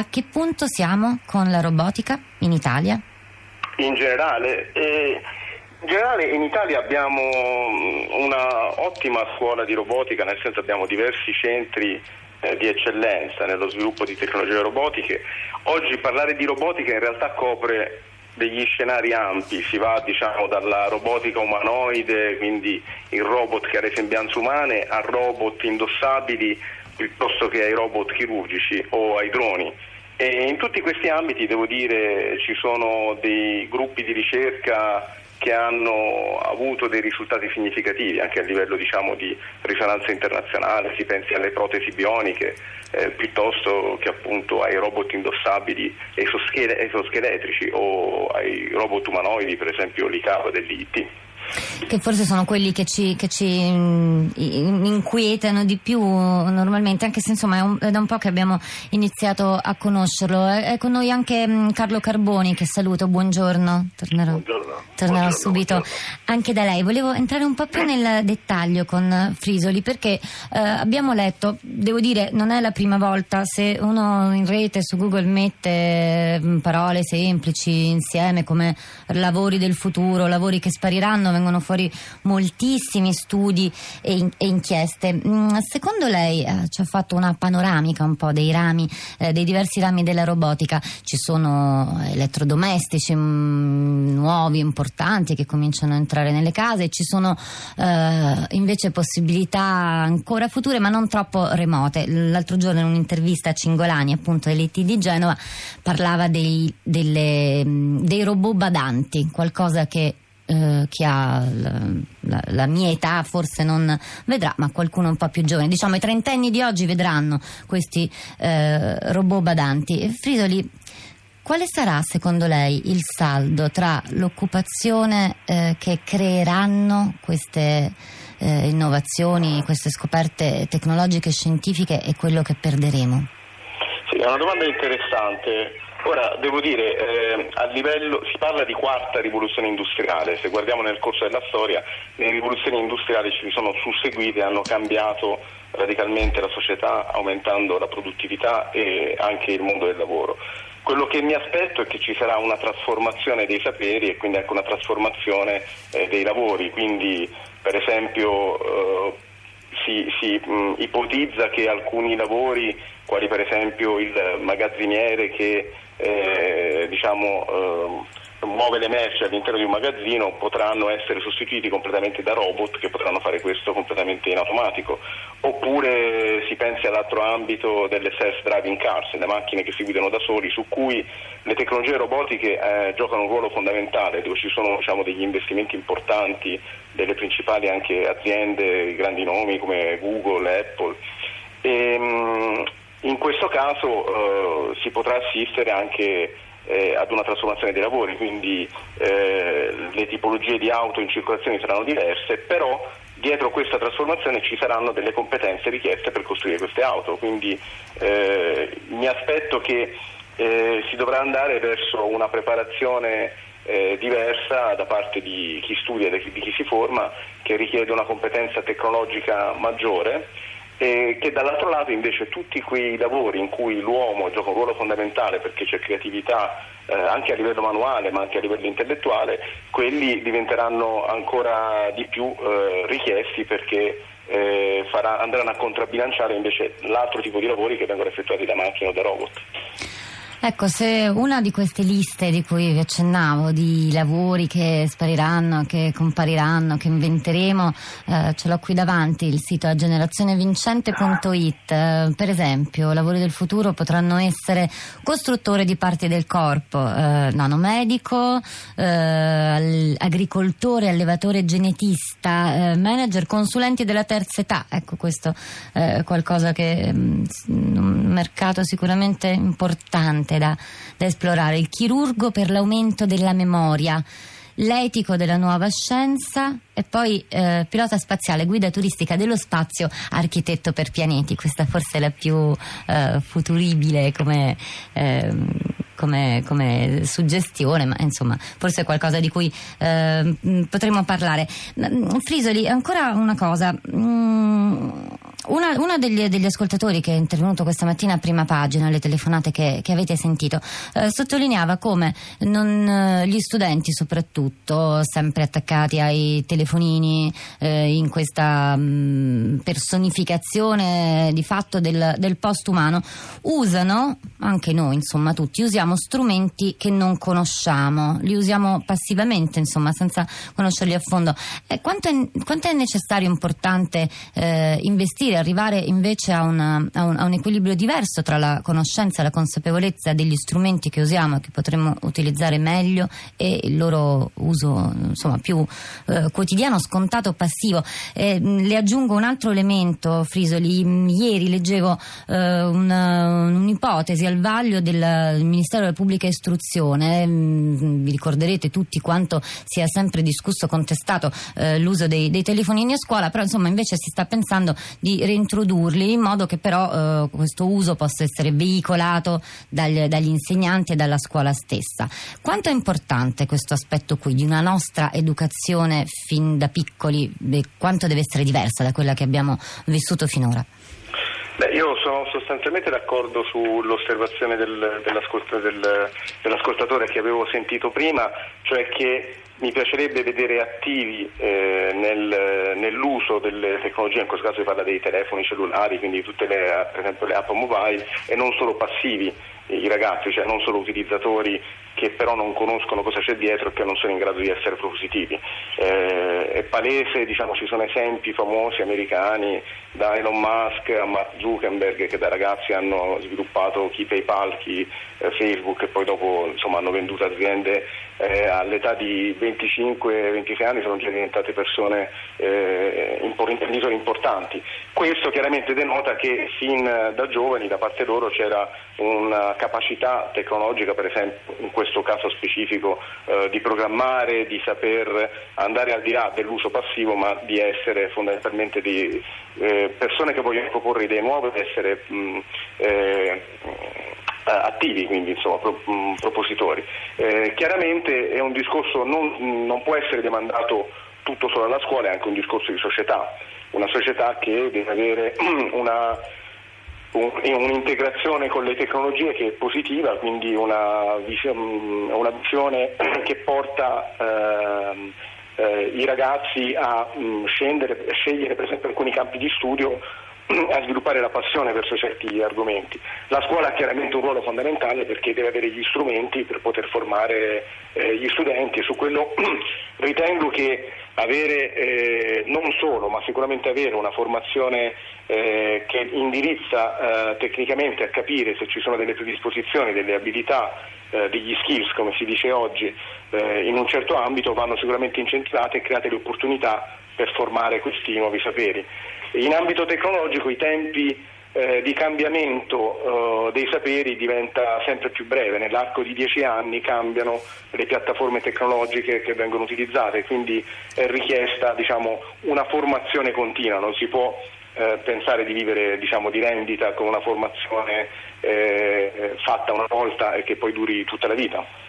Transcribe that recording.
a che punto siamo con la robotica in Italia? In generale, eh, in generale in Italia abbiamo una ottima scuola di robotica, nel senso abbiamo diversi centri eh, di eccellenza nello sviluppo di tecnologie robotiche. Oggi parlare di robotica in realtà copre degli scenari ampi, si va diciamo, dalla robotica umanoide, quindi il robot che ha le sembianze umane, a robot indossabili piuttosto che ai robot chirurgici o ai droni. E in tutti questi ambiti devo dire ci sono dei gruppi di ricerca che hanno avuto dei risultati significativi anche a livello diciamo, di risonanza internazionale, si pensi alle protesi bioniche eh, piuttosto che appunto ai robot indossabili esoscheletrici o ai robot umanoidi, per esempio l'ICAV dell'IT che forse sono quelli che ci, che ci mm, inquietano di più normalmente, anche se insomma è, un, è, da un po' che abbiamo iniziato a conoscerlo. È, è con noi anche mm, Carlo Carboni, che saluto, buongiorno. Tornerò, buongiorno. Tornerò buongiorno, subito buongiorno. anche da lei. Volevo entrare un po' più nel dettaglio con Frisoli, perché eh, abbiamo letto, devo dire, non è la prima volta, se uno in rete su Google mette mm, parole semplici insieme come lavori del futuro, lavori che spariranno, vengono fuori moltissimi studi e, in, e inchieste. Mm, secondo lei eh, ci ha fatto una panoramica un po' dei rami, eh, dei diversi rami della robotica. Ci sono elettrodomestici mh, mm, nuovi, importanti che cominciano a entrare nelle case, ci sono eh, invece possibilità ancora future ma non troppo remote. L'altro giorno in un'intervista a Cingolani, appunto dell'IT di Genova, parlava dei, delle, dei robot badanti, qualcosa che eh, chi ha la, la, la, mia età forse non vedrà, ma qualcuno un po' più giovane. Diciamo i trentenni di oggi vedranno questi eh, robot badanti. Frisoli, quale sarà secondo lei il saldo tra l'occupazione eh, che creeranno queste eh, innovazioni, queste scoperte tecnologiche e scientifiche e quello che perderemo? Sì, è una domanda interessante. Ora, devo dire, eh, livello, si parla di quarta rivoluzione industriale, se guardiamo nel corso della storia, le rivoluzioni industriali ci sono susseguite hanno cambiato radicalmente la società, aumentando la produttività e anche il mondo del lavoro. Quello che mi aspetto è che ci sarà una trasformazione dei saperi e quindi anche una trasformazione eh, dei lavori, quindi per esempio eh, si, si mh, ipotizza che alcuni lavori, quali per esempio il magazziniere che eh, diciamo, eh, muove le merci all'interno di un magazzino potranno essere sostituiti completamente da robot che potranno fare questo completamente in automatico. Oppure pensi all'altro ambito delle self-driving cars, le macchine che si guidano da soli, su cui le tecnologie robotiche eh, giocano un ruolo fondamentale, dove ci sono diciamo, degli investimenti importanti delle principali aziende, grandi nomi come Google, Apple. E, ehm, in questo caso eh, si potrà assistere anche eh, ad una trasformazione dei lavori, quindi eh, le tipologie di auto in circolazione saranno diverse, però dietro questa trasformazione ci saranno delle competenze richieste per costruire queste auto, quindi eh, mi aspetto che eh, si dovrà andare verso una preparazione eh, diversa da parte di chi studia e di chi si forma, che richiede una competenza tecnologica maggiore e che dall'altro lato invece tutti quei lavori in cui l'uomo gioca un ruolo fondamentale perché c'è creatività eh, anche a livello manuale ma anche a livello intellettuale, quelli diventeranno ancora di più eh, richiesti perché eh, farà, andranno a contrabbilanciare invece l'altro tipo di lavori che vengono effettuati da macchine o da robot. Ecco, se una di queste liste di cui vi accennavo, di lavori che spariranno, che compariranno, che inventeremo, eh, ce l'ho qui davanti, il sito è generazionevincente.it, eh, per esempio, lavori del futuro potranno essere costruttore di parti del corpo, eh, nanomedico, eh, agricoltore, allevatore genetista, eh, manager, consulenti della terza età, ecco questo è qualcosa che mm, un mercato sicuramente importante importante da, da esplorare, il chirurgo per l'aumento della memoria l'etico della nuova scienza e poi eh, pilota spaziale, guida turistica dello spazio, architetto per pianeti. Questa forse è la più eh, futuribile come, eh, come, come, suggestione, ma insomma forse è qualcosa di cui ehm, potremmo parlare. Mm, Frisoli, ancora una cosa. Mm, uno degli, degli, ascoltatori che è intervenuto questa mattina a prima pagina, le telefonate che, che avete sentito, eh, sottolineava come non, eh, gli studenti soprattutto, sempre attaccati ai telefonini, eh, in questa mh, mm, personificazione di fatto del, del post umano, usano, anche noi insomma tutti, usiamo strumenti che non conosciamo, li usiamo passivamente insomma senza conoscerli a fondo. Eh, quanto, è, quanto, è, necessario, importante eh, investire, arrivare invece a, una, a, un, a, un, equilibrio diverso tra la conoscenza e la consapevolezza degli strumenti che usiamo e che potremmo utilizzare meglio e il loro uso insomma, più eh, quotidiano, scontato, passivo. le aggiungo un altro elemento, Frisoli. Ieri leggevo eh, una, un'ipotesi al vaglio del Ministero della Pubblica Istruzione. Mm, vi ricorderete tutti quanto sia sempre discusso, contestato eh, l'uso dei, dei, telefonini a scuola, però insomma invece si sta pensando di reintrodurli in modo che però eh, questo uso possa essere veicolato dagli, dagli insegnanti e dalla scuola stessa. Quanto è importante questo aspetto qui di una nostra educazione fin da piccoli, quanto deve essere diversa da quella che abbiamo vissuto finora? Beh, io sono sostanzialmente d'accordo sull'osservazione del, del, dell'ascoltatore che avevo sentito prima, cioè che mi piacerebbe vedere attivi eh, nel, nell'uso delle tecnologie, in questo caso si parla dei telefoni cellulari, quindi tutte le, per esempio le app mobile, e non solo passivi i ragazzi, cioè non solo utilizzatori che però non conoscono cosa c'è dietro e che non sono in grado di essere propositivi. Eh, è palese, diciamo, ci sono esempi famosi americani da Elon Musk a Mark Zuckerberg che da ragazzi hanno sviluppato chi PayPal, chi eh, Facebook e poi dopo insomma, hanno venduto aziende eh, all'età di 25-26 anni sono già diventate persone eh, imprenditori importanti. Questo chiaramente denota che fin da giovani da parte loro c'era una capacità tecnologica, per esempio in questo caso specifico, eh, di programmare, di saper andare al di là dell'uso passivo, ma di essere fondamentalmente di, eh, persone che vogliono proporre idee nuove, di essere mh, eh, attivi, quindi insomma, pro, mh, propositori. Eh, chiaramente è un discorso non, non può essere demandato tutto solo alla scuola, è anche un discorso di società, una società che deve avere una un'integrazione con le tecnologie che è positiva, quindi una, una visione che porta eh, eh, i ragazzi a mh, scendere, a scegliere per esempio alcuni campi di studio a sviluppare la passione verso certi argomenti. La scuola ha chiaramente un ruolo fondamentale perché deve avere gli strumenti per poter formare eh, gli studenti e su quello ritengo che avere eh, non solo, ma sicuramente avere una formazione eh, che indirizza eh, tecnicamente a capire se ci sono delle predisposizioni, delle abilità, eh, degli skills, come si dice oggi, eh, in un certo ambito vanno sicuramente incentivate e create le opportunità per formare questi nuovi saperi. In ambito tecnologico i tempi eh, di cambiamento eh, dei saperi diventa sempre più breve, nell'arco di dieci anni cambiano le piattaforme tecnologiche che vengono utilizzate, quindi è richiesta diciamo, una formazione continua, non si può eh, pensare di vivere diciamo, di rendita con una formazione eh, fatta una volta e che poi duri tutta la vita.